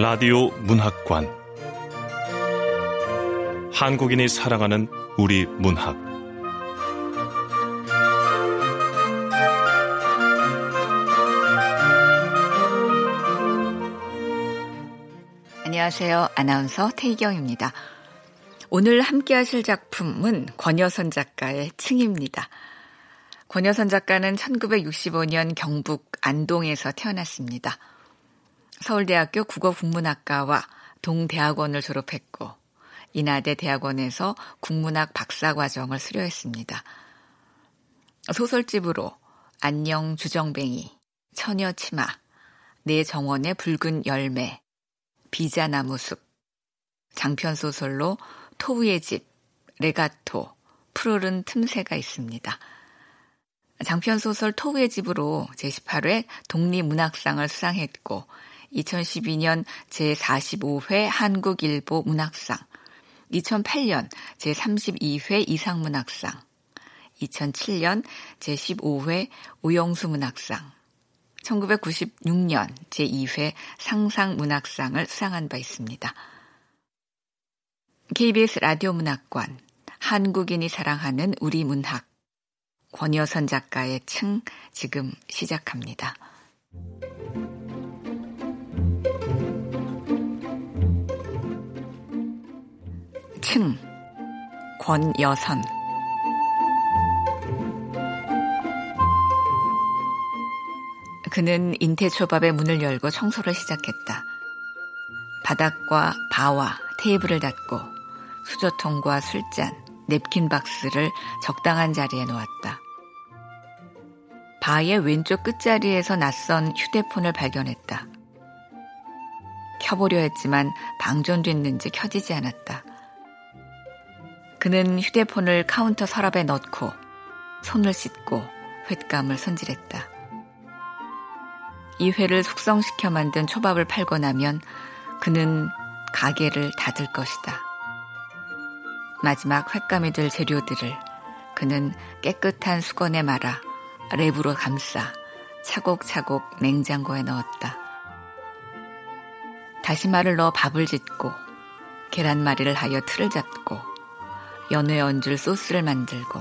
라디오 문학관 한국인이 사랑하는 우리 문학 안녕하세요. 아나운서 태희경입니다. 오늘 함께 하실 작품은 권여선 작가의 층입니다. 권여선 작가는 1965년 경북 안동에서 태어났습니다. 서울대학교 국어국문학과와 동대학원을 졸업했고 인하대 대학원에서 국문학 박사 과정을 수료했습니다. 소설집으로 안녕 주정뱅이, 처녀 치마, 내 정원의 붉은 열매, 비자나무 숲, 장편 소설로 토우의 집, 레가토, 푸르른 틈새가 있습니다. 장편 소설 토우의 집으로 제18회 독립문학상을 수상했고 2012년 제45회 한국일보 문학상, 2008년 제32회 이상문학상, 2007년 제15회 오영수 문학상, 1996년 제2회 상상문학상을 수상한 바 있습니다. KBS 라디오 문학관, 한국인이 사랑하는 우리 문학, 권여선 작가의 층 지금 시작합니다. 층 권여선 그는 인태초밥의 문을 열고 청소를 시작했다. 바닥과 바와 테이블을 닫고 수저통과 술잔, 냅킨 박스를 적당한 자리에 놓았다. 바의 왼쪽 끝자리에서 낯선 휴대폰을 발견했다. 켜보려 했지만 방전됐는지 켜지지 않았다. 그는 휴대폰을 카운터 서랍에 넣고 손을 씻고 횟감을 손질했다. 이 회를 숙성시켜 만든 초밥을 팔고 나면 그는 가게를 닫을 것이다. 마지막 횟감이 될 재료들을 그는 깨끗한 수건에 말아 랩으로 감싸 차곡차곡 냉장고에 넣었다. 다시마를 넣어 밥을 짓고 계란말이를 하여 틀을 잡고 연어에 얹을 소스를 만들고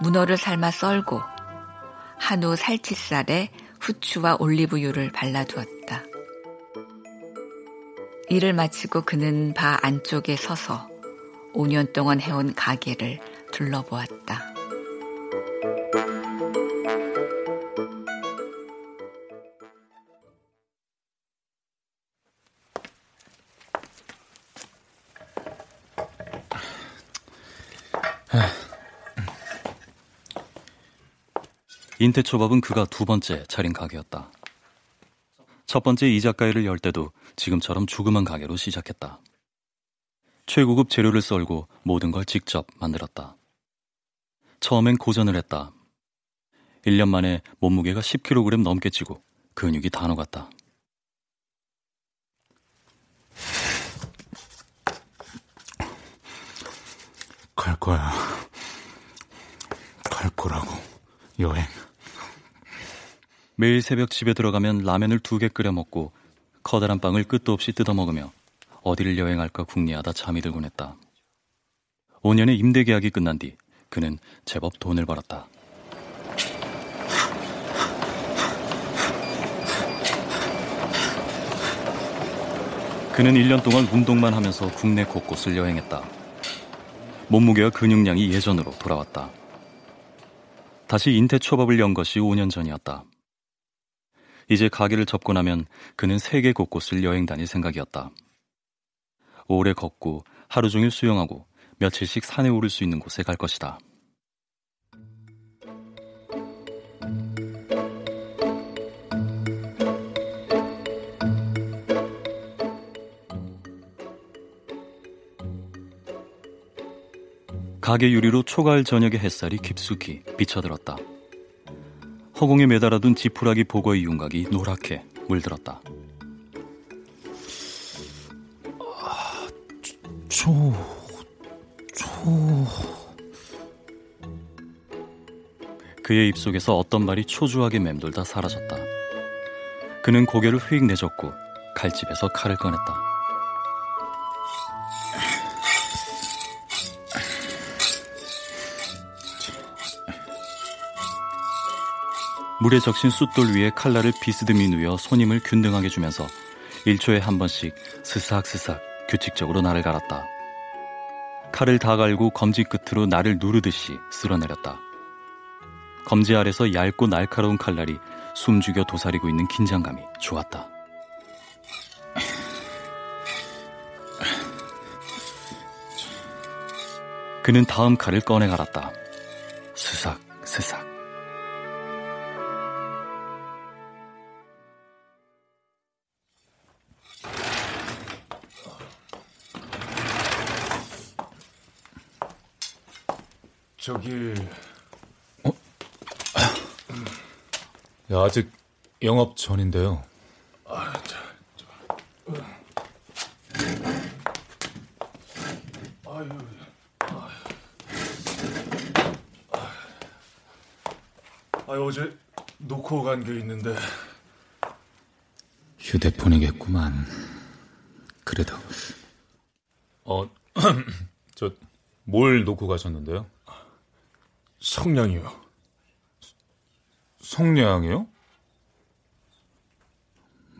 문어를 삶아 썰고 한우 살치살에 후추와 올리브유를 발라두었다. 일을 마치고 그는 바 안쪽에 서서 5년 동안 해온 가게를 둘러보았다. 인태초밥은 그가 두 번째 차린 가게였다. 첫 번째 이자카이를 열 때도 지금처럼 조그만 가게로 시작했다. 최고급 재료를 썰고 모든 걸 직접 만들었다. 처음엔 고전을 했다. 1년 만에 몸무게가 10kg 넘게 찌고 근육이 다 녹았다. 갈 거야. 갈 거라고. 여행. 매일 새벽 집에 들어가면 라면을 두 개 끓여 먹고 커다란 빵을 끝도 없이 뜯어 먹으며 어디를 여행할까 궁리하다 잠이 들곤 했다. 5년의 임대 계약이 끝난 뒤 그는 제법 돈을 벌었다. 그는 1년 동안 운동만 하면서 국내 곳곳을 여행했다. 몸무게와 근육량이 예전으로 돌아왔다. 다시 인태 초밥을 연 것이 5년 전이었다. 이제 가게를 접고나면 그는 세계 곳곳을 여행 다닐 생각이었다. 오래 걷고 하루 종일 수영하고 며칠씩 산에 오를 수 있는 곳에 갈 것이다. 가게 유리로 초가을 저녁의 햇살이 깊숙이 비쳐들었다. 허공에 매달아둔 지푸라기 보거의 윤곽이 노랗게 물들었다. 초, 초. 그의 입속에서 어떤 말이 초조하게 맴돌다 사라졌다. 그는 고개를 휙 내젓고 칼집에서 칼을 꺼냈다. 물에 적신 숫돌 위에 칼날을 비스듬히 누여 손님을 균등하게 주면서 1초에 한 번씩 스삭스삭 규칙적으로 나를 갈았다. 칼을 다 갈고 검지 끝으로 나를 누르듯이 쓸어내렸다. 검지 아래서 얇고 날카로운 칼날이 숨죽여 도사리고 있는 긴장감이 좋았다. 그는 다음 칼을 꺼내 갈았다. 스삭, 스삭. 저기, 어? 야, 아직 영업 전인데요. 아, 어제 놓고 간 게 있는데 휴대폰이겠구만. 그래도. 어, 저, 뭘 놓고 가셨는데요? 성냥이요. 성냥이요?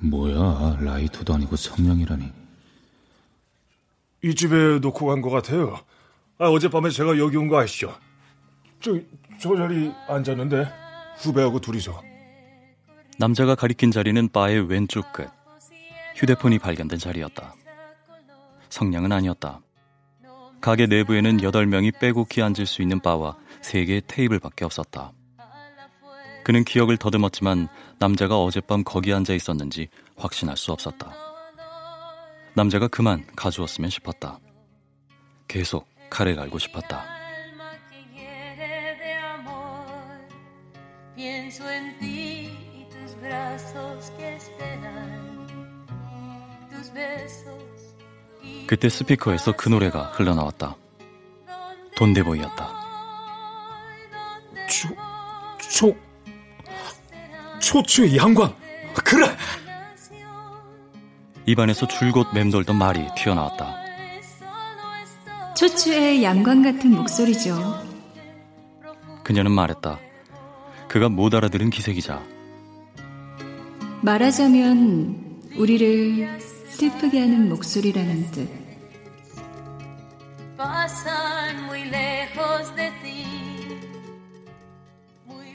뭐야, 라이터도 아니고 성냥이라니. 이 집에 놓고 간 것 같아요. 아, 어젯밤에 제가 여기 온 거 아시죠? 저, 저 자리 앉았는데 후배하고 둘이서. 남자가 가리킨 자리는 바의 왼쪽 끝. 휴대폰이 발견된 자리였다. 성냥은 아니었다. 가게 내부에는 8명이 빼곡히 앉을 수 있는 바와 3개의 테이블밖에 없었다. 그는 기억을 더듬었지만 남자가 어젯밤 거기 앉아 있었는지 확신할 수 없었다. 남자가 그만 가주었으면 싶었다. 계속 칼을 갈고 싶었다. 그때 스피커에서 그 노래가 흘러나왔다. 돈데보이였다. 초, 초, 초추의 양광. 그래! 입안에서 줄곧 맴돌던 말이 튀어나왔다. 초추의 양광 같은 목소리죠. 그녀는 말했다. 그가 못 알아들은 기색이자 말하자면 우리를 슬프게 하는 목소리라는 뜻. pasan muy lejos de ti.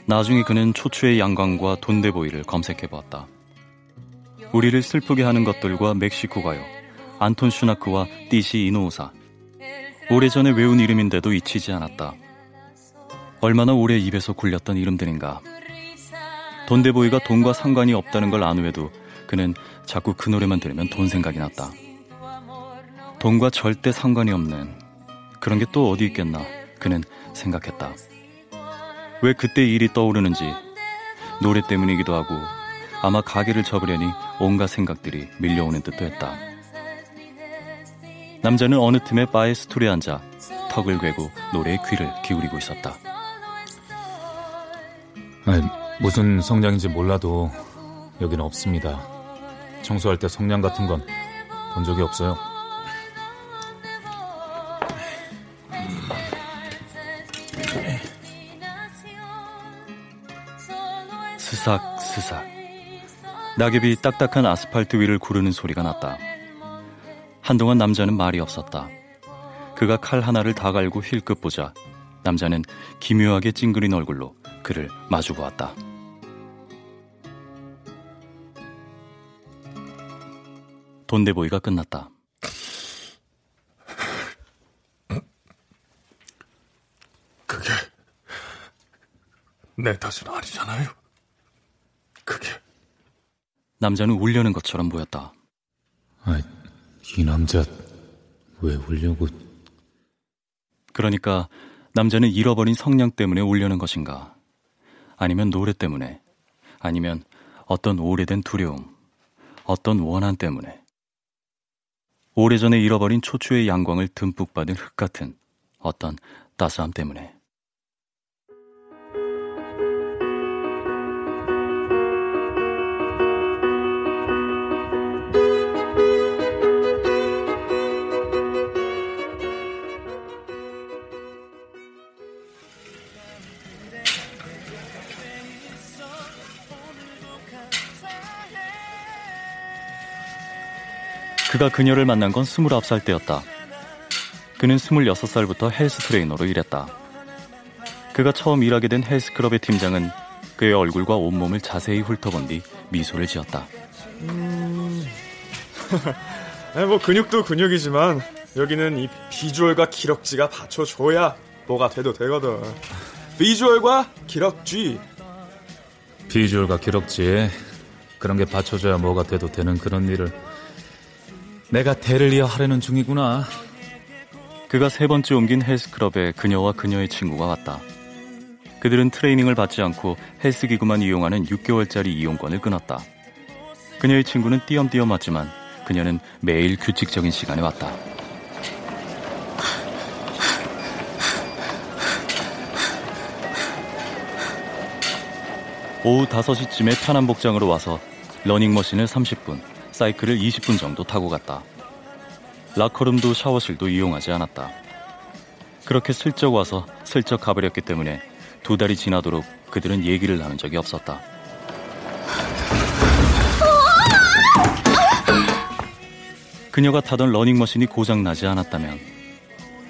나중에 그는 초추의 양광과 돈데보이를 검색해 보았다. 우리를 슬프게 하는 것들과 멕시코 가요, 안톤 슈나크와 띠시 이노우사. 오래전에 외운 이름인데도 잊히지 않았다. 얼마나 오래 입에서 굴렸던 이름들인가. 돈데보이가 돈과 상관이 없다는 걸 안 후에도 그는 자꾸 그 노래만 들으면 돈 생각이 났다. 돈과 절대 상관이 없는 그런 게 또 어디 있겠나 그는 생각했다. 왜 그때 일이 떠오르는지 노래 때문이기도 하고 아마 가게를 접으려니 온갖 생각들이 밀려오는 듯도 했다. 남자는 어느 틈에 바의 스툴에 앉아 턱을 괴고 노래에 귀를 기울이고 있었다. 아니, 무슨 성냥인지 몰라도 여기는 없습니다. 청소할 때 성냥 같은 건 본 적이 없어요. 스삭 스삭 낙엽이 딱딱한 아스팔트 위를 구르는 소리가 났다. 한동안 남자는 말이 없었다. 그가 칼 하나를 다 갈고 힐끗 보자 남자는 기묘하게 찡그린 얼굴로 그를 마주 보았다. 돈대보이가 끝났다. 그게 내 탓은 아니잖아요. 그게 남자는 울려는 것처럼 보였다. 아, 이 남자 왜 울려고? 그러니까 남자는 잃어버린 성냥 때문에 울려는 것인가? 아니면 노래 때문에? 아니면 어떤 오래된 두려움, 어떤 원한 때문에? 오래전에 잃어버린 초추의 양광을 듬뿍 받은 흙 같은 어떤 따스함 때문에. 그가 그녀를 만난 건 29살 때였다. 그는 26살부터 헬스 트레이너로 일했다. 그가 처음 일하게 된 헬스클럽의 팀장은 그의 얼굴과 온몸을 자세히 훑어본 뒤 미소를 지었다. 음... 뭐 근육도 근육이지만 여기는 이 비주얼과 기럭지가 받쳐줘야 뭐가 돼도 되거든. 비주얼과 기럭지. 비주얼과 기럭지 그런 게 받쳐줘야 뭐가 돼도 되는 그런 일을 내가 대를 이어 하려는 중이구나. 그가 세 번째 옮긴 헬스클럽에 그녀와 그녀의 친구가 왔다. 그들은 트레이닝을 받지 않고 헬스기구만 이용하는 6개월짜리 이용권을 끊었다. 그녀의 친구는 띄엄띄엄 왔지만 그녀는 매일 규칙적인 시간에 왔다. 오후 5시쯤에 편한 복장으로 와서 러닝머신을 30분, 사이클을 20분 정도 타고 갔다. 라커룸도 샤워실도 이용하지 않았다. 그렇게 슬쩍 와서 슬쩍 가버렸기 때문에 두 달이 지나도록 그들은 얘기를 나눈 적이 없었다. 그녀가 타던 러닝머신이 고장나지 않았다면,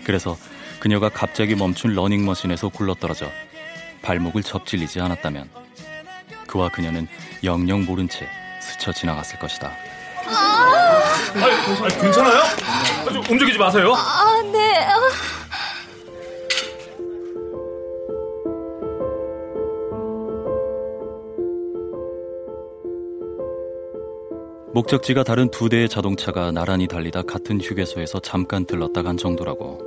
그래서 그녀가 갑자기 멈춘 러닝머신에서 굴러떨어져 발목을 접질리지 않았다면, 그와 그녀는 영영 모른 채 스쳐 지나갔을 것이다. 아니, 아니, 괜찮아요? 좀 움직이지 마세요. 아, 네. 아. 목적지가 다른 두 대의 자동차가 나란히 달리다 같은 휴게소에서 잠깐 들렀다 간 정도라고.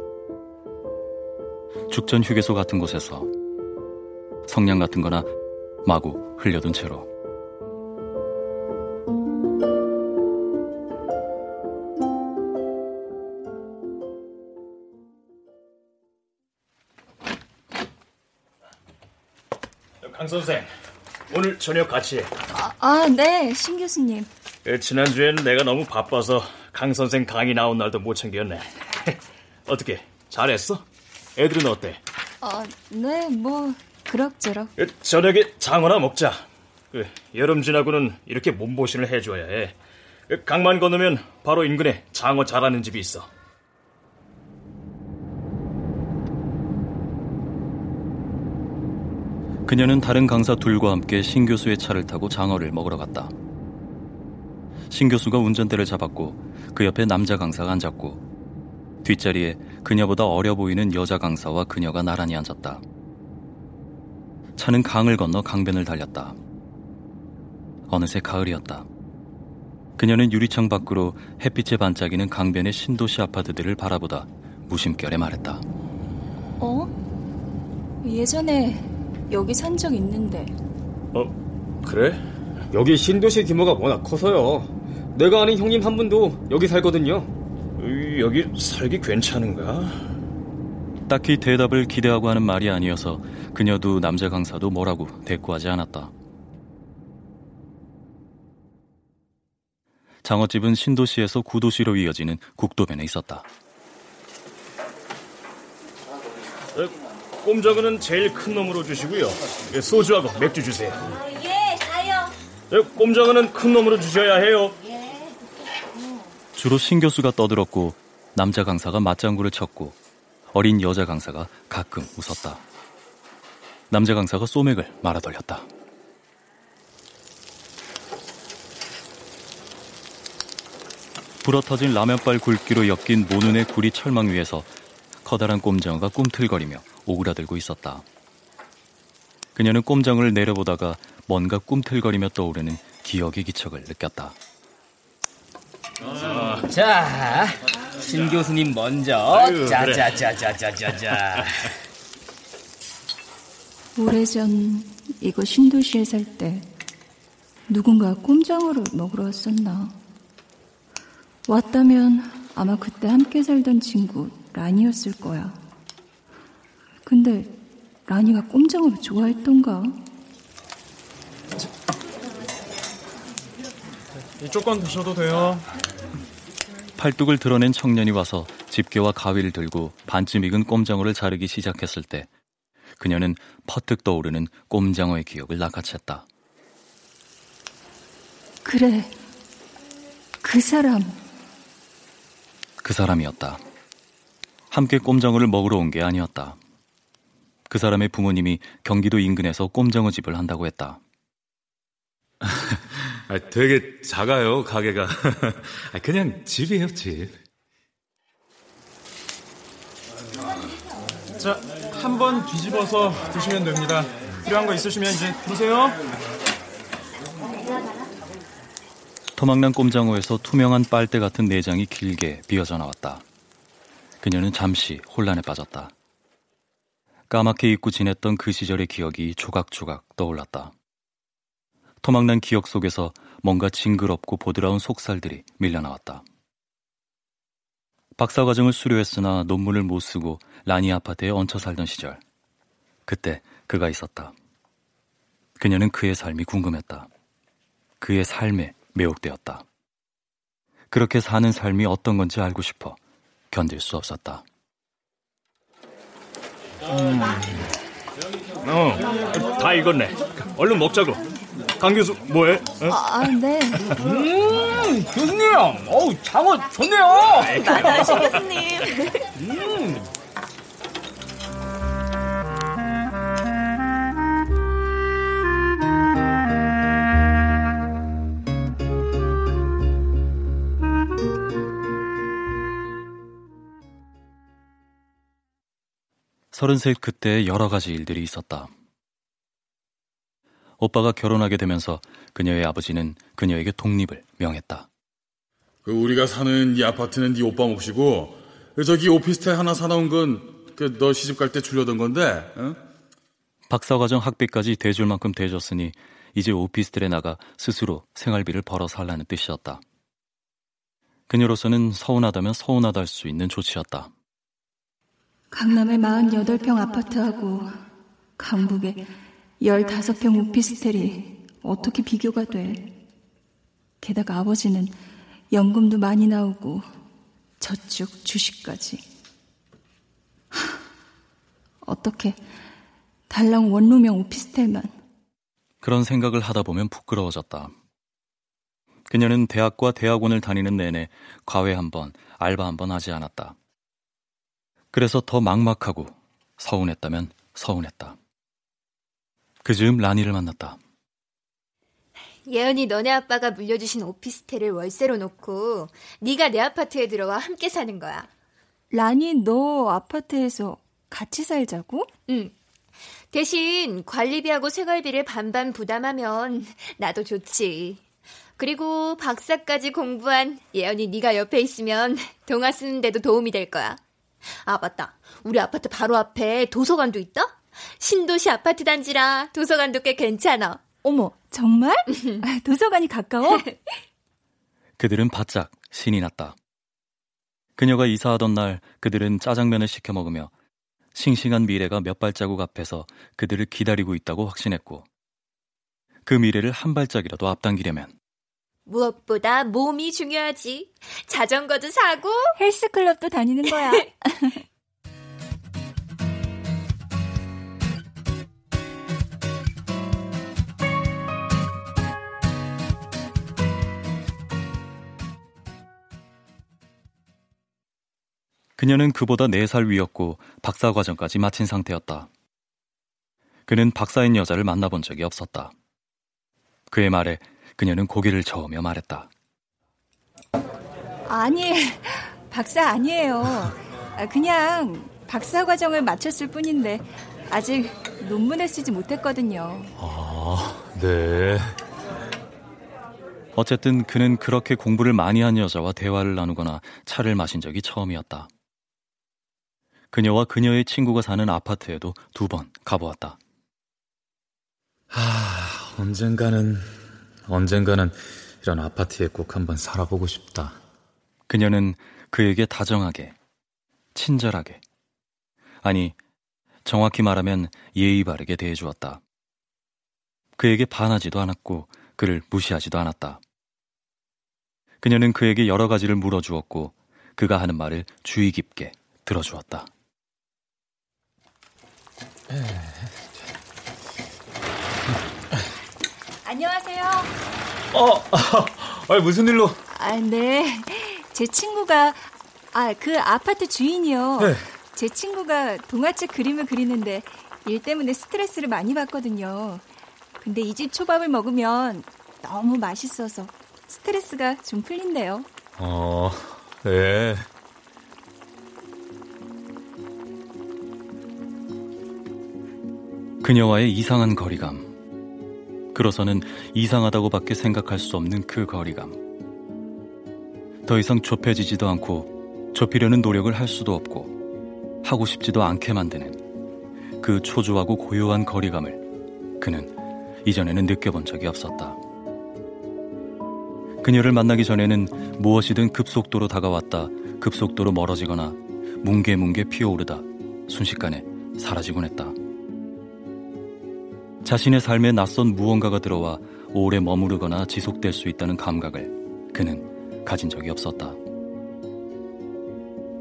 죽전 휴게소 같은 곳에서 성냥 같은 거나 마구 흘려둔 채로. 저녁 같이 해. 아, 아, 네, 신 교수님. 예, 지난주에는 내가 너무 바빠서 강 선생 강의 나온 날도 못 챙겼네. 어떻게, 잘했어? 애들은 어때? 아, 네, 뭐 그럭저럭. 예, 저녁에 장어나 먹자. 그, 여름 지나고는 이렇게 몸보신을 해줘야 해. 그, 강만 건너면 바로 인근에 장어 잘하는 집이 있어. 그녀는 다른 강사 둘과 함께 신 교수의 차를 타고 장어를 먹으러 갔다. 신 교수가 운전대를 잡았고 그 옆에 남자 강사가 앉았고 뒷자리에 그녀보다 어려 보이는 여자 강사와 그녀가 나란히 앉았다. 차는 강을 건너 강변을 달렸다. 어느새 가을이었다. 그녀는 유리창 밖으로 햇빛에 반짝이는 강변의 신도시 아파트들을 바라보다 무심결에 말했다. 어? 예전에 여기 산 적 있는데. 어, 그래? 여기 신도시 규모가 워낙 커서요. 내가 아는 형님 한 분도 여기 살거든요. 여기 살기 괜찮은가? 딱히 대답을 기대하고 하는 말이 아니어서 그녀도 남자 강사도 뭐라고 대꾸하지 않았다. 장어집은 신도시에서 구도시로 이어지는 국도변에 있었다. 꼼장어는 제일 큰 놈으로 주시고요. 예, 소주하고 맥주 주세요. 예, 사요. 예, 꼼장어는 큰 놈으로 주셔야 해요. 주로 신 교수가 떠들었고 남자 강사가 맞장구를 쳤고 어린 여자 강사가 가끔 웃었다. 남자 강사가 소맥을 말아 돌렸다. 불어터진 라면발 굵기로 엮인 모눈의 구리 철망 위에서 커다란 꼼장어가 꿈틀거리며 오그라들고 있었다. 그녀는 꼼장어를 내려보다가 뭔가 꿈틀거리며 떠오르는 기억의 기척을 느꼈다. 자, 신 교수님 먼저. 아유, 짜자자자자자자. 오래전 이거 신도시에 살 때 누군가 꼼장어를 먹으러 왔었나. 왔다면 아마 그때 함께 살던 친구 라니였을 거야. 근데 라니가 꼼장어를 좋아했던가? 이쪽 건 드셔도 돼요. 팔뚝을 드러낸 청년이 와서 집게와 가위를 들고 반쯤 익은 꼼장어를 자르기 시작했을 때 그녀는 퍼뜩 떠오르는 꼼장어의 기억을 낚아챘다. 그래. 그 사람. 그 사람이었다. 함께 꼼장어를 먹으러 온 게 아니었다. 그 사람의 부모님이 경기도 인근에서 꼼장어 집을 한다고 했다. 아, 되게 작아요, 가게가. 아, 그냥 집이에요, 집. 자, 한 번 뒤집어서 드시면 됩니다. 필요한 거 있으시면 이제 드세요. 토막난 꼼장어에서 투명한 빨대 같은 내장이 길게 비어져 나왔다. 그녀는 잠시 혼란에 빠졌다. 까맣게 잊고 지냈던 그 시절의 기억이 조각조각 떠올랐다. 토막난 기억 속에서 뭔가 징그럽고 보드라운 속살들이 밀려나왔다. 박사 과정을 수료했으나 논문을 못 쓰고 라니 아파트에 얹혀 살던 시절. 그때 그가 있었다. 그녀는 그의 삶이 궁금했다. 그의 삶에 매혹되었다. 그렇게 사는 삶이 어떤 건지 알고 싶어 견딜 수 없었다. 음. 어, 다 익었네. 얼른 먹자고. 강 교수, 뭐해? 어? 아, 네. 음, 교수님! 어우, 장어 좋네요! 맞아요, 신 교수님. 음. 서른셋 그때 여러 가지 일들이 있었다. 오빠가 결혼하게 되면서 그녀의 아버지는 그녀에게 독립을 명했다. 그 우리가 사는 이 아파트는 네 오빠 몫이고 그 저기 오피스텔 하나 사놓은 건그너 시집 갈 때 줄려던 건데. 어? 박사과정 학비까지 대줄 만큼 대줬으니 이제 오피스텔에 나가 스스로 생활비를 벌어 살라는 뜻이었다. 그녀로서는 서운하다면 서운하다 할 수 있는 조치였다. 강남의 48평 아파트하고 강북의 15평 오피스텔이 어떻게 비교가 돼. 게다가 아버지는 연금도 많이 나오고 저축 주식까지. 하, 어떻게 달랑 원룸형 오피스텔만. 그런 생각을 하다 보면 부끄러워졌다. 그녀는 대학과 대학원을 다니는 내내 과외 한 번, 알바 한 번 하지 않았다. 그래서 더 막막하고 서운했다면 서운했다. 그 즈음 라니를 만났다. 예은이 너네 아빠가 물려주신 오피스텔을 월세로 놓고 네가 내 아파트에 들어와 함께 사는 거야. 라니 너 아파트에서 같이 살자고? 응. 대신 관리비하고 생활비를 반반 부담하면 나도 좋지. 그리고 박사까지 공부한 예언이 네가 옆에 있으면 동화 쓰는데도 도움이 될 거야. 아 맞다. 우리 아파트 바로 앞에 도서관도 있다? 신도시 아파트 단지라 도서관도 꽤 괜찮아. 어머, 정말? 도서관이 가까워? 그들은 바짝 신이 났다. 그녀가 이사하던 날 그들은 짜장면을 시켜 먹으며 싱싱한 미래가 몇 발자국 앞에서 그들을 기다리고 있다고 확신했고 그 미래를 한 발짝이라도 앞당기려면 무엇보다 몸이 중요하지. 자전거도 사고 헬스클럽도 다니는 거야. 그녀는 그보다 4살 위였고 박사 과정까지 마친 상태였다. 그는 박사인 여자를 만나본 적이 없었다. 그의 말에 그녀는 고개를 저으며 말했다. 아니, 박사 아니에요. 그냥 박사 과정을 마쳤을 뿐인데 아직 논문을 쓰지 못했거든요. 아, 네. 어쨌든 그는 그렇게 공부를 많이 한 여자와 대화를 나누거나 차를 마신 적이 처음이었다. 그녀와 그녀의 친구가 사는 아파트에도 두 번 가보았다. 하, 언젠가는, 언젠가는 이런 아파트에 꼭 한번 살아보고 싶다. 그녀는 그에게 다정하게, 친절하게, 아니, 정확히 말하면 예의 바르게 대해주었다. 그에게 반하지도 않았고, 그를 무시하지도 않았다. 그녀는 그에게 여러 가지를 물어주었고, 그가 하는 말을 주의 깊게 들어주었다. 안녕하세요. 어, 아, 무슨 일로? 아, 네. 제 친구가, 아, 그 아파트 주인이요. 네. 제 친구가 동화책 그림을 그리는데 일 때문에 스트레스를 많이 받거든요. 근데 이 집 초밥을 먹으면 너무 맛있어서 스트레스가 좀 풀린대요. 어, 네. 그녀와의 이상한 거리감. 그로서는 이상하다고밖에 생각할 수 없는 그 거리감. 더 이상 좁혀지지도 않고 좁히려는 노력을 할 수도 없고 하고 싶지도 않게 만드는 그 초조하고 고요한 거리감을 그는 이전에는 느껴본 적이 없었다. 그녀를 만나기 전에는 무엇이든 급속도로 다가왔다 급속도로 멀어지거나 뭉게뭉게 피어오르다 순식간에 사라지곤 했다. 자신의 삶에 낯선 무언가가 들어와 오래 머무르거나 지속될 수 있다는 감각을 그는 가진 적이 없었다.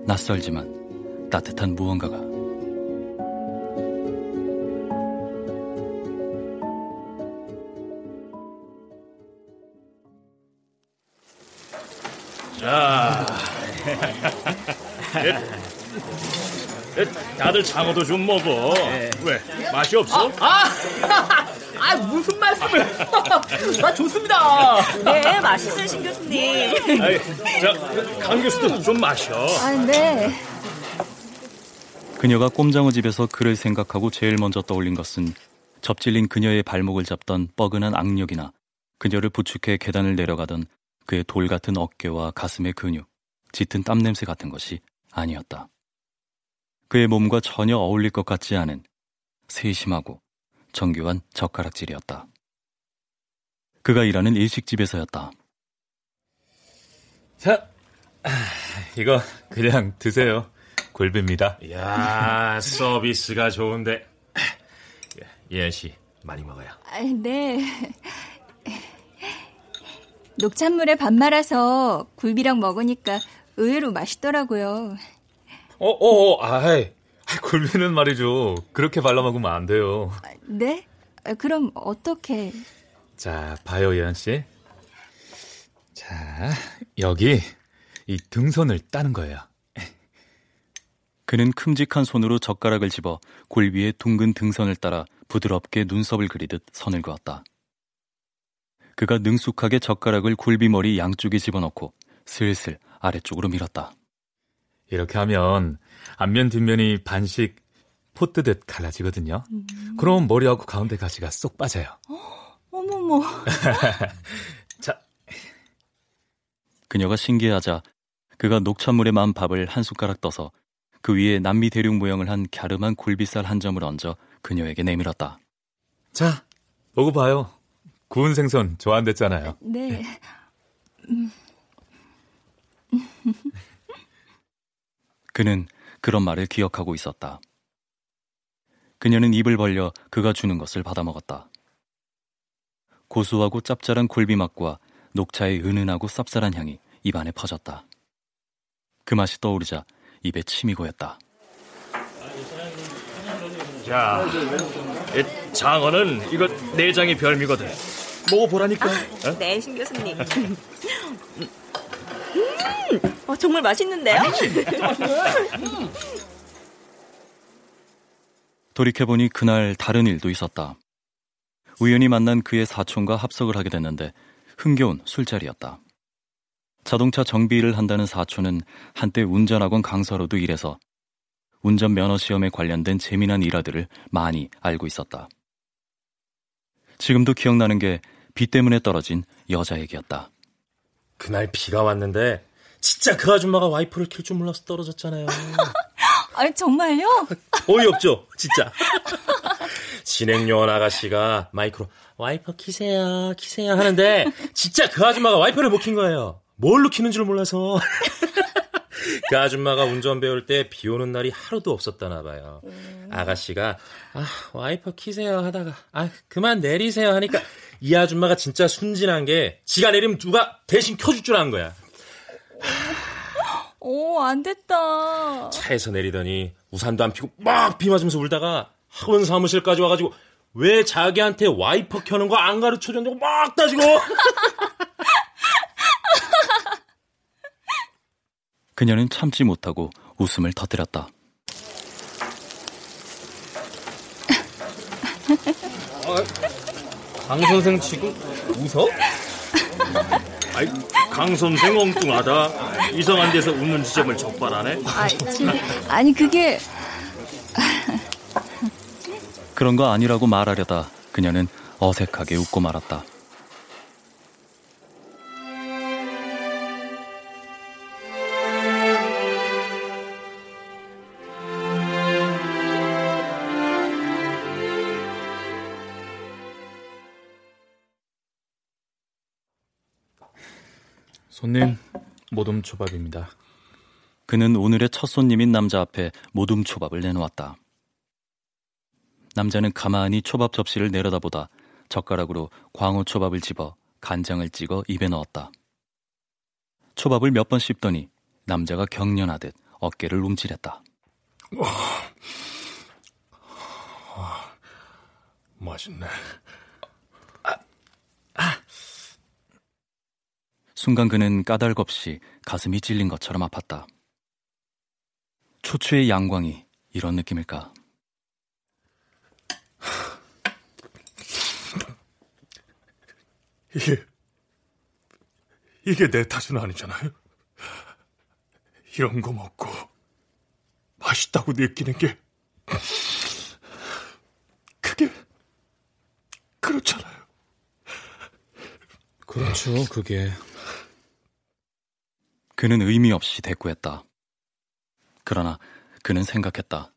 낯설지만 따뜻한 무언가가 자, 다들 장어도 좀 먹어. 왜? 맛이 없어? 아, 아 무슨 말씀을? 아, 좋습니다. 네, 맛있어요, 신 교수님. 아이, 자, 강 교수도 좀 마셔. 아, 네. 그녀가 꼼장어 집에서 그를 생각하고 제일 먼저 떠올린 것은 접질린 그녀의 발목을 잡던 뻐근한 악력이나 그녀를 부축해 계단을 내려가던 그의 돌 같은 어깨와 가슴의 근육, 짙은 땀냄새 같은 것이 아니었다. 그의 몸과 전혀 어울릴 것 같지 않은 세심하고 정교한 젓가락질이었다. 그가 일하는 일식집에서였다. 자, 아, 이거 그냥 드세요. 굴비입니다. 야 서비스가 좋은데. 예은 씨, 많이 먹어요. 아, 네. 녹찬물에 밥 말아서 굴비랑 먹으니까 의외로 맛있더라고요. 어, 어, 어, 아이. 굴비는 말이죠. 그렇게 발라 먹으면 안 돼요. 네? 아, 그럼 어떻게? 자, 봐요, 예은 씨. 자, 여기 이 등선을 따는 거예요. 그는 큼직한 손으로 젓가락을 집어 골비의 둥근 등선을 따라 부드럽게 눈썹을 그리듯 선을 그었다. 그가 능숙하게 젓가락을 굴비머리 양쪽에 집어넣고 슬슬 아래쪽으로 밀었다. 이렇게 하면 앞면 뒷면이 반씩 포뜨듯 갈라지거든요. 그럼 머리하고 가운데 가시가 쏙 빠져요. 어 머머. 자. 그녀가 신기하자 그가 녹찬물에 만 밥을 한 숟가락 떠서 그 위에 남미 대륙 모양을 한 갸름한 굴비살 한 점을 얹어 그녀에게 내밀었다. 자, 보고 봐요. 구운 생선 좋아한댔잖아요. 네. 음. 그는 그런 말을 기억하고 있었다. 그녀는 입을 벌려 그가 주는 것을 받아 먹었다. 고소하고 짭짤한 굴비 맛과 녹차의 은은하고 쌉쌀한 향이 입안에 퍼졌다. 그 맛이 떠오르자 입에 침이 고였다. 자, 이 장어는 이거 내장이 별미거든. 먹어보라니까. 어? 네, 신 교수님. 음, 어, 정말 맛있는데요? 돌이켜보니 그날 다른 일도 있었다. 우연히 만난 그의 사촌과 합석을 하게 됐는데 흥겨운 술자리였다. 자동차 정비 일을 한다는 사촌은 한때 운전학원 강사로도 일해서 운전 면허 시험에 관련된 재미난 일화들을 많이 알고 있었다. 지금도 기억나는 게 비 때문에 떨어진 여자 얘기였다. 그날 비가 왔는데 진짜 그 아줌마가 와이퍼를 킬 줄 몰라서 떨어졌잖아요. 아, 정말요? 어이없죠, 진짜. 진행요원 아가씨가 마이크로 와이퍼 키세요, 키세요 하는데 진짜 그 아줌마가 와이퍼를 못 킨 거예요. 뭘로 키는 줄 몰라서. 그 아줌마가 운전 배울 때 비 오는 날이 하루도 없었다나 봐요. 아가씨가 아 와이퍼 키세요 하다가 아 그만 내리세요 하니까 이 아줌마가 진짜 순진한 게 지가 내리면 누가 대신 켜줄 줄 아는 거야. 오, 안 됐다. 차에서 내리더니 우산도 안 피고 막 비 맞으면서 울다가 학원 사무실까지 와가지고 왜 자기한테 와이퍼 켜는 거 안 가르쳐 줬냐고 막 따지고 그녀는 참지 못하고 웃음을 터뜨렸다. 강 선생 치고 웃어? 아이, 강 선생 엉뚱하다. 이상한 데서 웃는 지점을 적발하네. 아, 저, 아니, 그게. 그런 거 아니라고 말하려다 그녀는 어색하게 웃고 말았다. 손님, 모둠 초밥입니다. 그는 오늘의 첫 손님인 남자 앞에 모둠 초밥을 내놓았다. 남자는 가만히 초밥 접시를 내려다보다 젓가락으로 광어 초밥을 집어 간장을 찍어 입에 넣었다. 초밥을 몇 번 씹더니 남자가 경련하듯 어깨를 움찔했다. 아, 맛있네. 순간 그는 까닭없이 가슴이 찔린 것처럼 아팠다. 초추의 양광이 이런 느낌일까? 이게, 이게 내 탓은 아니잖아요. 이런 거 먹고 맛있다고 느끼는 게 그게 그렇잖아요. 그렇죠, 그게. 그는 의미 없이 대꾸했다. 그러나 그는 생각했다.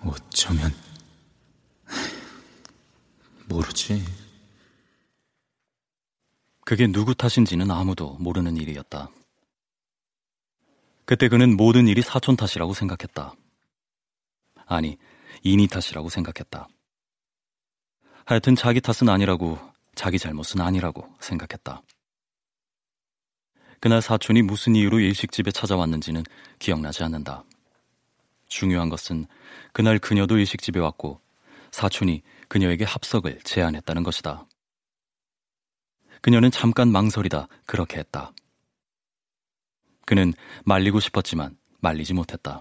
어쩌면 모르지. 그게 누구 탓인지는 아무도 모르는 일이었다. 그때 그는 모든 일이 사촌 탓이라고 생각했다. 아니, 이니 탓이라고 생각했다. 하여튼 자기 탓은 아니라고, 자기 잘못은 아니라고 생각했다. 그날 사촌이 무슨 이유로 일식집에 찾아왔는지는 기억나지 않는다. 중요한 것은 그날 그녀도 일식집에 왔고 사촌이 그녀에게 합석을 제안했다는 것이다. 그녀는 잠깐 망설이다 그렇게 했다. 그는 말리고 싶었지만 말리지 못했다.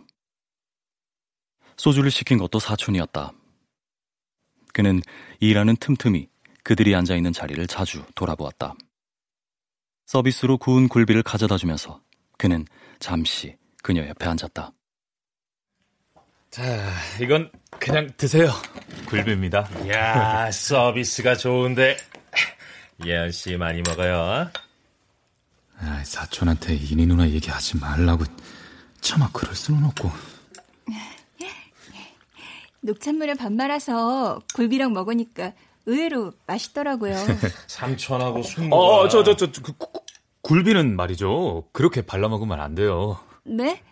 소주를 시킨 것도 사촌이었다. 그는 일하는 틈틈이 그들이 앉아 있는 자리를 자주 돌아보았다. 서비스로 구운 굴비를 가져다 주면서 그는 잠시 그녀 옆에 앉았다. 자, 이건 그냥 드세요. 굴비입니다. 야 서비스가 좋은데 예은 씨 많이 먹어요. 아, 사촌한테 이니 누나 얘기하지 말라고. 차마 그럴 수는 없고. 녹찬물에 밥 말아서 굴비랑 먹으니까 의외로 맛있더라고요. 삼촌하고 숙모가 어, 저, 저, 저, 그, 구- 굴비는 말이죠. 그렇게 발라 먹으면 안 돼요. 네?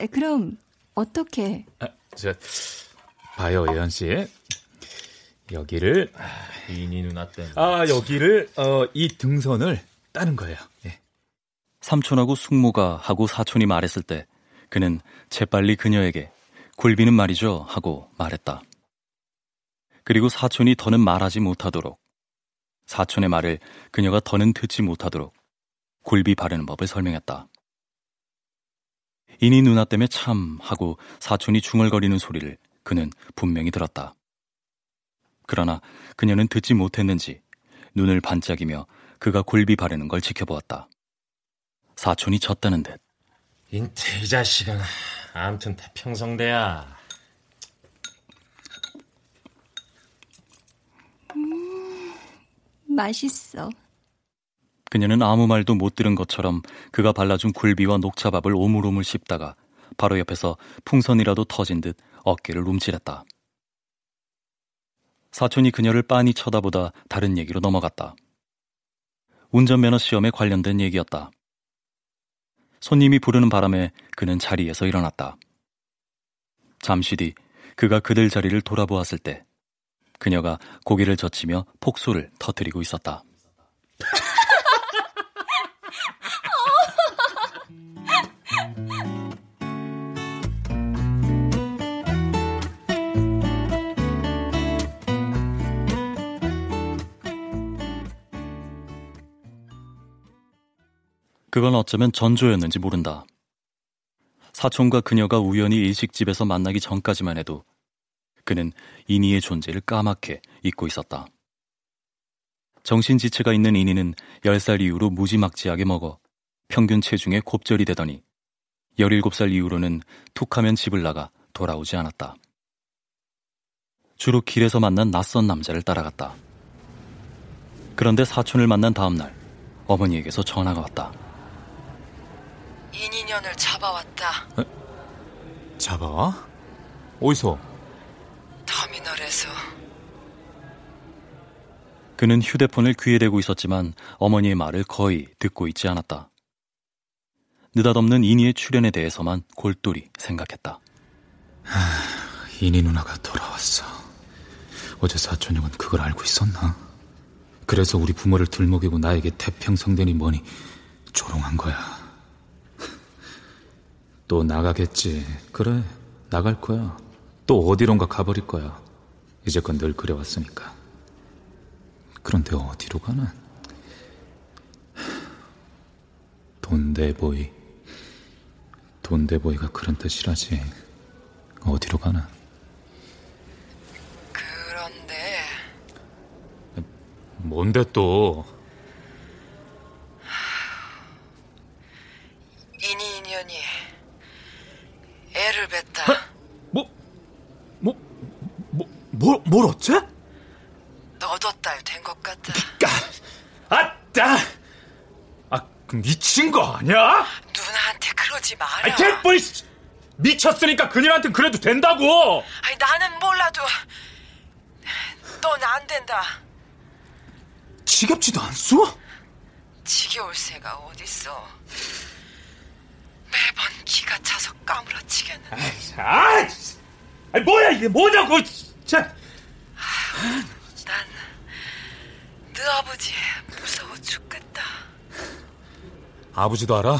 에, 그럼 어떻게? 아, 저, 봐요, 예은 씨. 여기를, 이니 누나 때문에. 아, 여기를, 어, 이 등선을 따는 거예요. 예. 삼촌하고 숙모가 하고 사촌이 말했을 때 그는 재빨리 그녀에게 굴비는 말이죠 하고 말했다. 그리고 사촌이 더는 말하지 못하도록 사촌의 말을 그녀가 더는 듣지 못하도록 굴비 바르는 법을 설명했다. 이니 누나 때문에 참 하고 사촌이 중얼거리는 소리를 그는 분명히 들었다. 그러나 그녀는 듣지 못했는지 눈을 반짝이며 그가 굴비 바르는 걸 지켜보았다. 사촌이 졌다는 듯. 인태 이 자식은 아무튼 태평성대야. 맛있어. 그녀는 아무 말도 못 들은 것처럼 그가 발라준 굴비와 녹차밥을 오물오물 씹다가 바로 옆에서 풍선이라도 터진 듯 어깨를 움찔했다. 사촌이 그녀를 빤히 쳐다보다 다른 얘기로 넘어갔다. 운전면허 시험에 관련된 얘기였다. 손님이 부르는 바람에 그는 자리에서 일어났다. 잠시 뒤 그가 그들 자리를 돌아보았을 때 그녀가 고개를 젖히며 폭소를 터뜨리고 있었다. 그건 어쩌면 전조였는지 모른다. 사촌과 그녀가 우연히 일식집에서 만나기 전까지만 해도 그는 이니의 존재를 까맣게 잊고 있었다. 정신지체가 있는 이니는 10살 이후로 무지막지하게 먹어 평균 체중에 곱절이 되더니 17살 이후로는 툭 하면 집을 나가 돌아오지 않았다. 주로 길에서 만난 낯선 남자를 따라갔다. 그런데 사촌을 만난 다음날 어머니에게서 전화가 왔다. 인인연을 잡아왔다. 잡아와? 어디서? 터미널에서. 그는 휴대폰을 귀에 대고 있었지만 어머니의 말을 거의 듣고 있지 않았다. 느닷없는 이니의 출연에 대해서만 골똘히 생각했다. 이니 누나가 돌아왔어. 어제 사촌 형은 그걸 알고 있었나? 그래서 우리 부모를 들먹이고 나에게 태평성대니 뭐니 조롱한 거야. 또 나가겠지. 그래, 나갈 거야. 또 어디론가 가버릴 거야. 이제껏 늘 그래왔으니까. 그런데 어디로 가나? 돈대보이. 돈대보이가 그런 뜻이라지. 어디로 가나? 그런데 뭔데 또? 이니 인연이 애를 뱄다. 뭐, 뭘, 뭘 어째? 너도 딸 된 것 같다. 아따! 아, 그 미친 거 아니야? 누나한테 그러지 마라. 아이, 개뿔! 미쳤으니까 그녀한테 그래도 된다고! 아니, 나는 몰라도 넌 안 된다. 지겹지도 않소? 지겨울 새가 어딨어. 매번 기가 차서 까무러치겠는. 아, 아이, 뭐야 이게 뭐냐고! 자, 너 아버지 무서워 죽겠다. 아버지도 알아?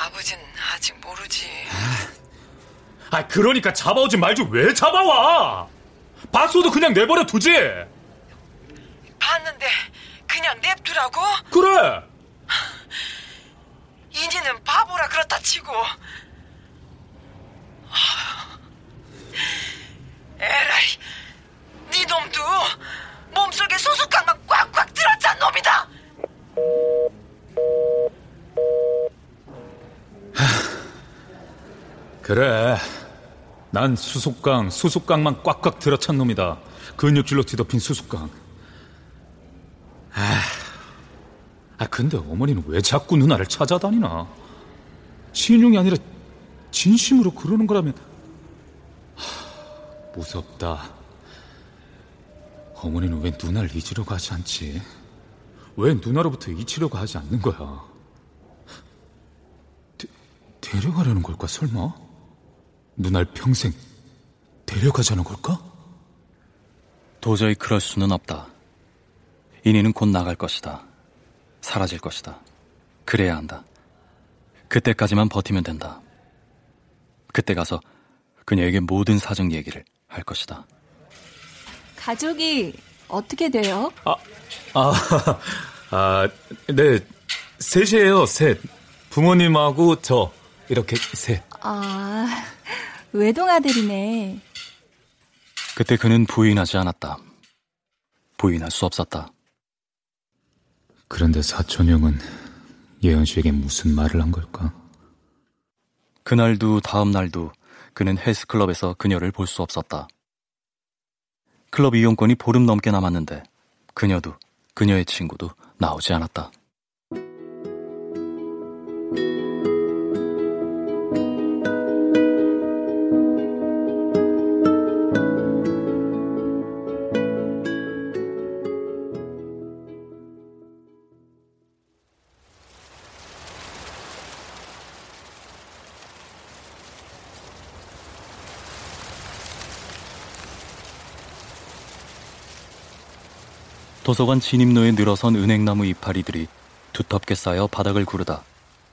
아버지는 아직 모르지. 아, 그러니까 잡아오지 말지 왜 잡아와? 봤어도 그냥 내버려 두지. 봤는데 그냥 냅두라고? 그래. 이니는 바보라 그렇다 치고. 에라이, 네 놈도 몸속에 소속감만 꽉꽉 들었잔 놈이다. 그래. 난 수속강, 수속강만 꽉꽉 들어찬 놈이다. 근육질로 뒤덮인 수속강. 아, 아 근데 어머니는 왜 자꾸 누나를 찾아다니나? 신용이 아니라 진심으로 그러는 거라면 하, 무섭다. 어머니는 왜 누나를 잊으려고 하지 않지? 왜 누나로부터 잊히려고 하지 않는 거야? 데, 데려가려는 걸까 설마? 누날 평생 데려가자는 걸까? 도저히 그럴 수는 없다. 이니는 곧 나갈 것이다. 사라질 것이다. 그래야 한다. 그때까지만 버티면 된다. 그때 가서 그녀에게 모든 사정 얘기를 할 것이다. 가족이 어떻게 돼요? 아, 아, 아, 네, 셋이에요, 셋. 부모님하고 저, 이렇게 셋. 아, 외동아들이네. 그때 그는 부인하지 않았다. 부인할 수 없었다. 그런데 사촌 형은 예은 씨에게 무슨 말을 한 걸까? 그날도 다음 날도 그는 헬스클럽에서 그녀를 볼 수 없었다. 클럽 이용권이 보름 넘게 남았는데 그녀도 그녀의 친구도 나오지 않았다. 도서관 진입로에 늘어선 은행나무 이파리들이 두텁게 쌓여 바닥을 구르다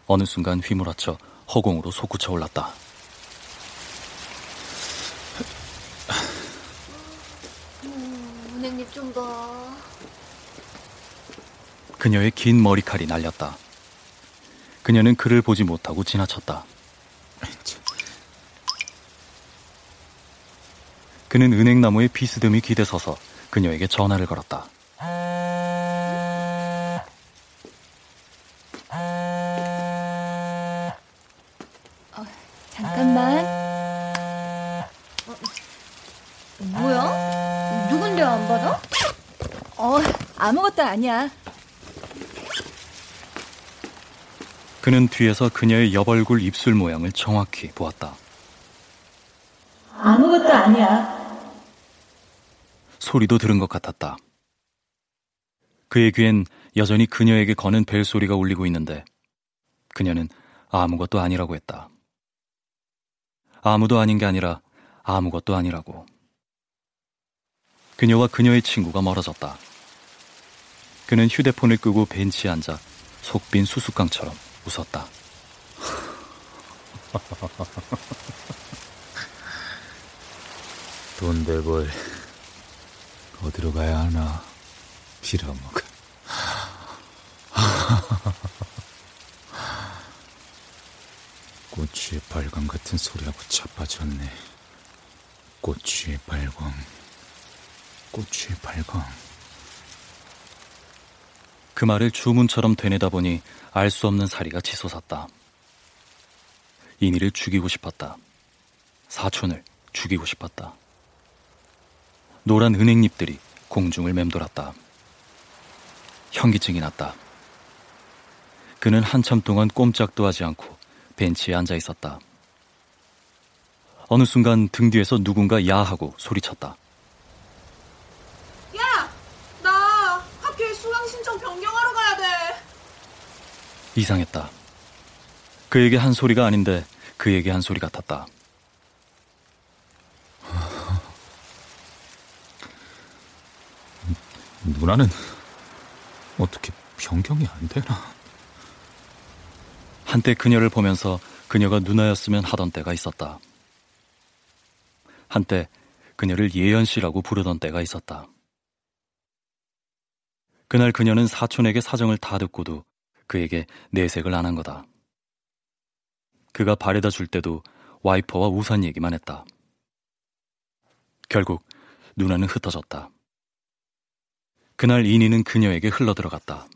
어느 순간 휘몰아쳐 허공으로 솟구쳐 올랐다. 은행잎 좀 봐. 그녀의 긴 머리칼이 날렸다. 그녀는 그를 보지 못하고 지나쳤다. 그는 은행나무에 비스듬히 기대서서 그녀에게 전화를 걸었다. 아니야. 그는 뒤에서 그녀의 여벌굴 입술 모양을 정확히 보았다. 아무것도 아니야. 소리도 들은 것 같았다. 그의 귀엔 여전히 그녀에게 거는 벨 소리가 울리고 있는데 그녀는 아무것도 아니라고 했다. 아무도 아닌 게 아니라 아무것도 아니라고. 그녀와 그녀의 친구가 멀어졌다. 그는 휴대폰을 끄고 벤치에 앉아 속 빈 수수깡처럼 웃었다. 돈 대벌 어디로 가야 하나 빌어먹어. 꽃의 발광 같은 소리하고 자빠졌네. 꽃의 발광, 꽃의 발광. 그 말을 주문처럼 되뇌다 보니 알 수 없는 사리가 치솟았다. 이니를 죽이고 싶었다. 사촌을 죽이고 싶었다. 노란 은행잎들이 공중을 맴돌았다. 현기증이 났다. 그는 한참 동안 꼼짝도 하지 않고 벤치에 앉아 있었다. 어느 순간 등 뒤에서 누군가 야하고 소리쳤다. 야! 나 학교에 수강 신청 변경하러 가야 돼. 이상했다. 그에게 한 소리가 아닌데 그에게 한 소리 같았다. 누나는 어떻게 변경이 안 되나? 한때 그녀를 보면서 그녀가 누나였으면 하던 때가 있었다. 한때 그녀를 예연 씨라고 부르던 때가 있었다. 그날 그녀는 사촌에게 사정을 다 듣고도 그에게 내색을 안 한 거다. 그가 바래다 줄 때도 와이퍼와 우산 얘기만 했다. 결국 누나는 흩어졌다. 그날 이니는 그녀에게 흘러들어갔다.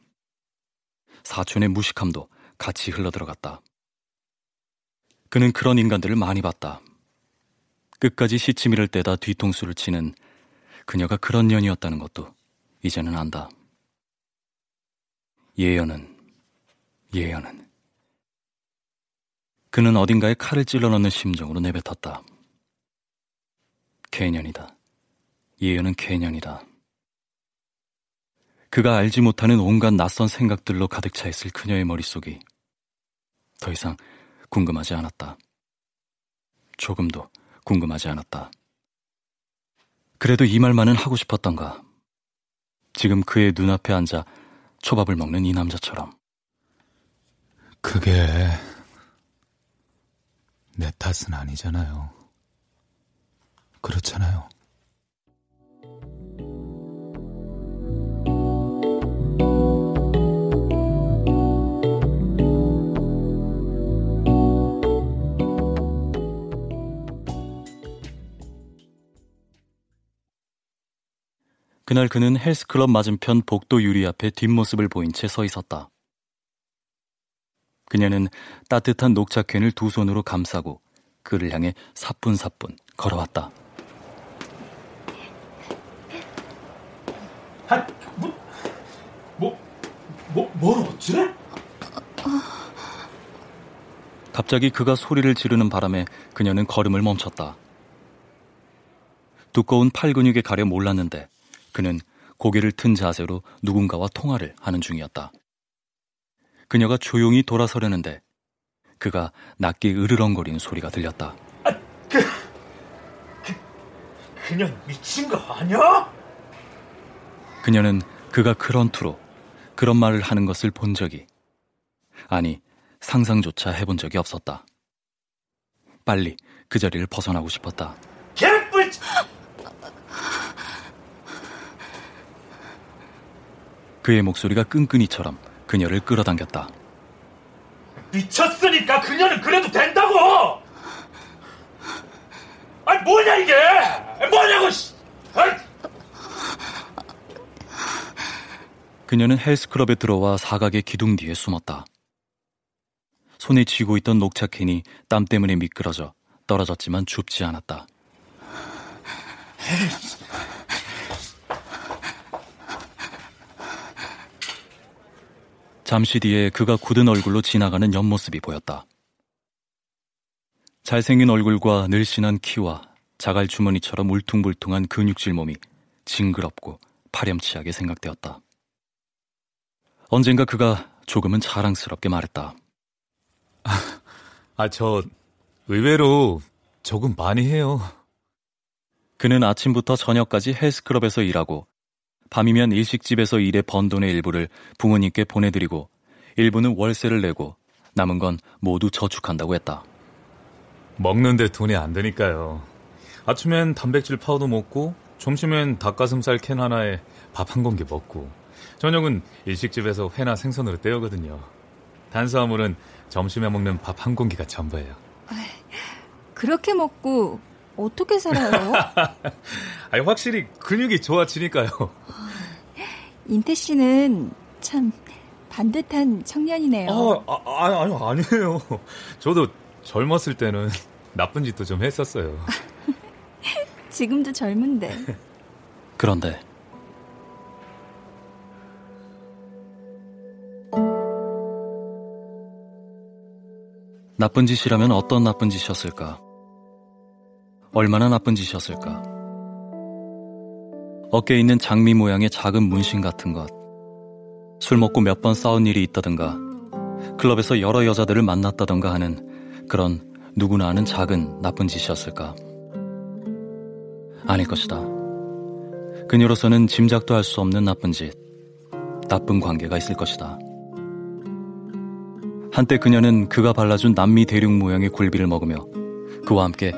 사촌의 무식함도 같이 흘러들어갔다. 그는 그런 인간들을 많이 봤다. 끝까지 시치미를 떼다 뒤통수를 치는 그녀가 그런 년이었다는 것도 이제는 안다. 예연은, 예연은. 그는 어딘가에 칼을 찔러 넣는 심정으로 내뱉었다. 개년이다. 예연은 개년이다. 그가 알지 못하는 온갖 낯선 생각들로 가득 차 있을 그녀의 머릿속이 더 이상 궁금하지 않았다. 조금도 궁금하지 않았다. 그래도 이 말만은 하고 싶었던가. 지금 그의 눈앞에 앉아 초밥을 먹는 이 남자처럼. 그게 내 탓은 아니잖아요. 그렇잖아요. 그날 그는 헬스클럽 맞은편 복도 유리 앞에 뒷모습을 보인 채 서 있었다. 그녀는 따뜻한 녹차캔을 두 손으로 감싸고 그를 향해 사뿐사뿐 걸어왔다. 아, 뭐, 뭘 어째? 갑자기 그가 소리를 지르는 바람에 그녀는 걸음을 멈췄다. 두꺼운 팔 근육에 가려 몰랐는데 그는 고개를 튼 자세로 누군가와 통화를 하는 중이었다. 그녀가 조용히 돌아서려는데 그가 낮게 으르렁거리는 소리가 들렸다. 그, 그, 그냥 미친 거 아니야? 그녀는 그가 그런 투로 그런 말을 하는 것을 본 적이 아니 상상조차 해본 적이 없었다. 빨리 그 자리를 벗어나고 싶었다. 개뿔! 그의 목소리가 끈끈이처럼 그녀를 끌어당겼다. 미쳤으니까 그녀는 그래도 된다고! 아니 뭐냐 이게! 뭐냐고! 씨. 아이. 그녀는 헬스클럽에 들어와 사각의 기둥 뒤에 숨었다. 손에 쥐고 있던 녹차 캔이 땀 때문에 미끄러져 떨어졌지만 줍지 않았다. 잠시 뒤에 그가 굳은 얼굴로 지나가는 옆모습이 보였다. 잘생긴 얼굴과 늘씬한 키와 자갈 주머니처럼 울퉁불퉁한 근육질 몸이 징그럽고 파렴치하게 생각되었다. 언젠가 그가 조금은 자랑스럽게 말했다. 아, 저 의외로 조금 많이 해요. 그는 아침부터 저녁까지 헬스클럽에서 일하고 밤이면 일식집에서 일해 번 돈의 일부를 부모님께 보내드리고 일부는 월세를 내고 남은 건 모두 저축한다고 했다. 먹는데 돈이 안 드니까요. 아침엔 단백질 파우더 먹고 점심엔 닭가슴살 캔 하나에 밥 한 공기 먹고 저녁은 일식집에서 회나 생선으로 때우거든요. 탄수화물은 점심에 먹는 밥 한 공기가 전부예요. 그렇게 먹고 어떻게 살아요? 아니, 확실히 근육이 좋아지니까요. 인태 씨는 참 반듯한 청년이네요. 아, 아, 아, 아니, 아니에요. 저도 젊었을 때는 나쁜 짓도 좀 했었어요. 지금도 젊은데. 그런데 나쁜 짓이라면 어떤 나쁜 짓이었을까? 얼마나 나쁜 짓이었을까? 어깨에 있는 장미 모양의 작은 문신 같은 것. 술 먹고 몇 번 싸운 일이 있다든가, 클럽에서 여러 여자들을 만났다던가 하는 그런 누구나 아는 작은 나쁜 짓이었을까? 아닐 것이다. 그녀로서는 짐작도 할 수 없는 나쁜 짓, 나쁜 관계가 있을 것이다. 한때 그녀는 그가 발라준 남미 대륙 모양의 굴비를 먹으며 그와 함께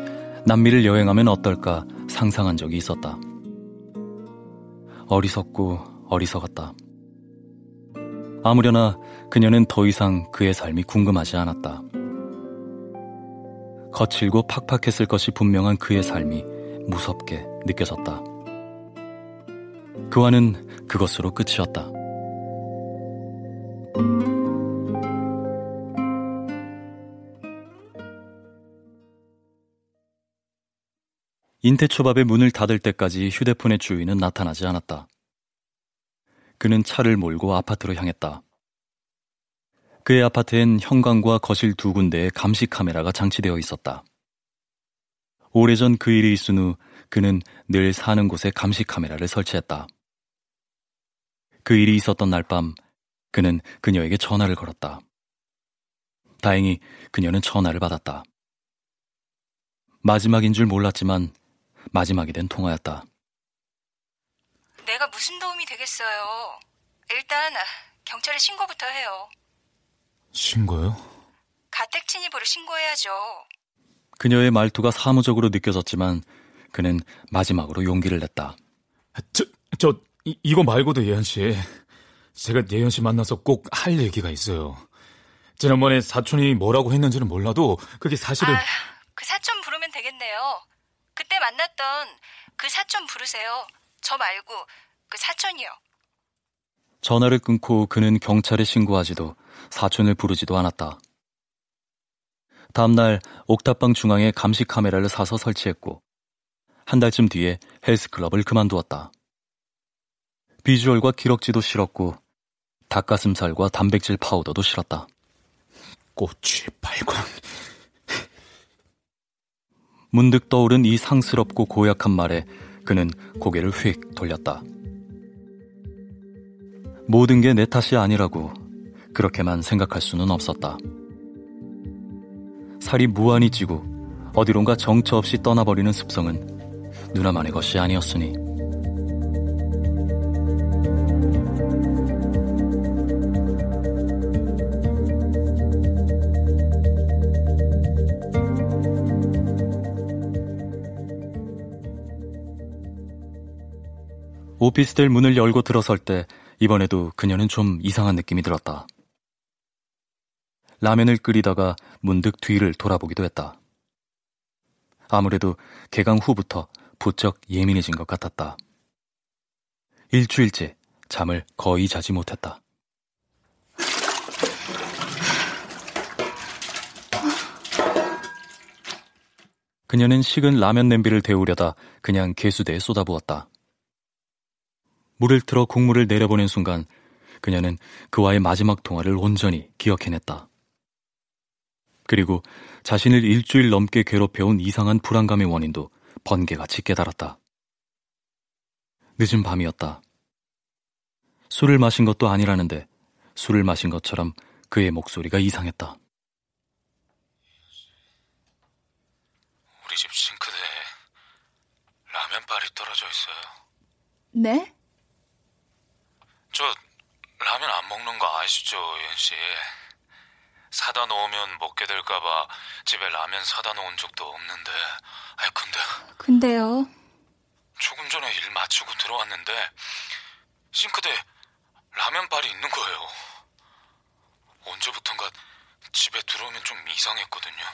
남미를 여행하면 어떨까 상상한 적이 있었다. 어리석고 어리석었다. 아무려나 그녀는 더 이상 그의 삶이 궁금하지 않았다. 거칠고 팍팍했을 것이 분명한 그의 삶이 무섭게 느껴졌다. 그와는 그것으로 끝이었다. 인태초밥의 문을 닫을 때까지 휴대폰의 주인은 나타나지 않았다. 그는 차를 몰고 아파트로 향했다. 그의 아파트엔 현관과 거실 두 군데에 감시 카메라가 장치되어 있었다. 오래전 그 일이 있은 후 그는 늘 사는 곳에 감시 카메라를 설치했다. 그 일이 있었던 날 밤 그는 그녀에게 전화를 걸었다. 다행히 그녀는 전화를 받았다. 마지막인 줄 몰랐지만 마지막이 된 통화였다. 내가 무슨 도움이 되겠어요. 일단 경찰에 신고부터 해요. 신고요? 가택 침입으로 신고해야죠. 그녀의 말투가 사무적으로 느껴졌지만 그는 마지막으로 용기를 냈다. 저, 저, 이, 이거 말고도 예현 씨. 제가 예현 씨 만나서 꼭 할 얘기가 있어요. 지난번에 사촌이 뭐라고 했는지는 몰라도 그게 사실은 아, 그 사촌 부르면 되겠네요. 그때 만났던 그 사촌 부르세요. 저 말고 그 사촌이요. 전화를 끊고 그는 경찰에 신고하지도 사촌을 부르지도 않았다. 다음날 옥탑방 중앙에 감시 카메라를 사서 설치했고 한 달쯤 뒤에 헬스클럽을 그만두었다. 비주얼과 기럭지도 싫었고 닭가슴살과 단백질 파우더도 실었다. 꽃이 발광. 문득 떠오른 이 상스럽고 고약한 말에 그는 고개를 휙 돌렸다. 모든 게 내 탓이 아니라고 그렇게만 생각할 수는 없었다. 살이 무한히 찌고 어디론가 정처 없이 떠나버리는 습성은 누나만의 것이 아니었으니. 오피스텔 문을 열고 들어설 때 이번에도 그녀는 좀 이상한 느낌이 들었다. 라면을 끓이다가 문득 뒤를 돌아보기도 했다. 아무래도 개강 후부터 부쩍 예민해진 것 같았다. 일주일째 잠을 거의 자지 못했다. 그녀는 식은 라면 냄비를 데우려다 그냥 개수대에 쏟아부었다. 물을 틀어 국물을 내려보낸 순간 그녀는 그와의 마지막 통화를 온전히 기억해냈다. 그리고 자신을 일주일 넘게 괴롭혀온 이상한 불안감의 원인도 번개같이 깨달았다. 늦은 밤이었다. 술을 마신 것도 아니라는데 술을 마신 것처럼 그의 목소리가 이상했다. 우리 집 싱크대에 라면발이 떨어져 있어요. 네? 저 라면 안 먹는 거 아시죠, 예은 씨? 사다 놓으면 먹게 될까봐 집에 라면 사다 놓은 적도 없는데. 아이 근데 근데요. 조금 전에 일 마치고 들어왔는데 싱크대 라면발이 있는 거예요. 언제부턴가 집에 들어오면 좀 이상했거든요.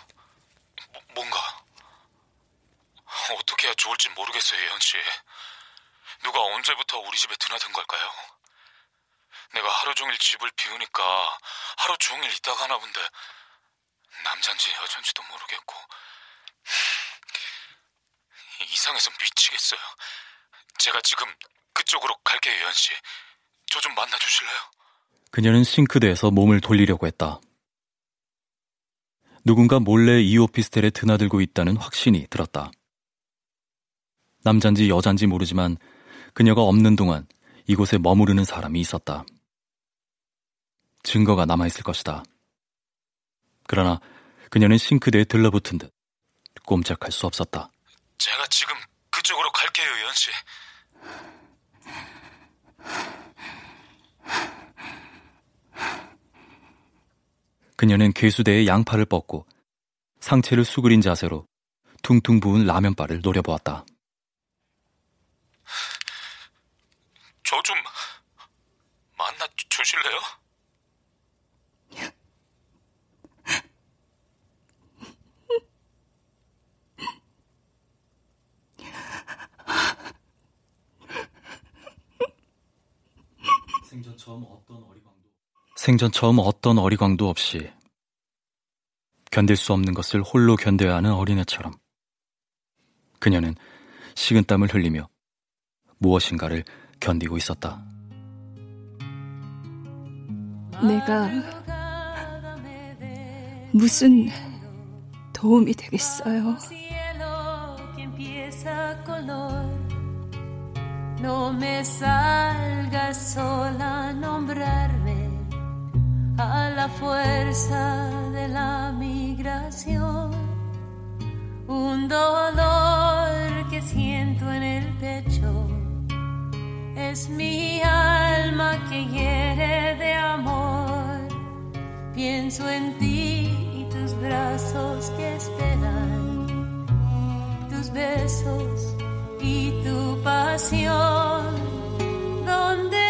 뭐, 뭔가 어떻게 해야 좋을지 모르겠어요, 예은 씨. 누가 언제부터 우리 집에 드나든 걸까요? 내가 하루 종일 집을 비우니까 하루 종일 있다가 하나 본데 남잔지 여잔지도 모르겠고 이상해서 미치겠어요. 제가 지금 그쪽으로 갈게요, 예은 씨. 저 좀 만나 주실래요? 그녀는 싱크대에서 몸을 돌리려고 했다. 누군가 몰래 이 오피스텔에 드나들고 있다는 확신이 들었다. 남잔지 여잔지 모르지만 그녀가 없는 동안 이곳에 머무르는 사람이 있었다. 증거가 남아있을 것이다. 그러나 그녀는 싱크대에 들러붙은 듯 꼼짝할 수 없었다. 제가 지금 그쪽으로 갈게요, 예은 씨. 그녀는 괴수대의 양팔을 뻗고 상체를 수그린 자세로 퉁퉁 부은 라면바를 노려보았다. 저 좀 만나 주실래요? 생전 처음 어떤 어리광도 생전 처음 어떤 어리광도 없이 견딜 수 없는 것을 홀로 견뎌야 하는 어린애처럼 그녀는 식은 땀을 흘리며 무엇인가를 견디고 있었다. 내가 무슨 도움이 되겠어요. No me salgas sola a nombrarme a la fuerza de la migración. Un dolor que siento en el pecho es mi alma que hiere de amor. Pienso en ti y tus brazos que esperan, tus besos y tu pasión, donde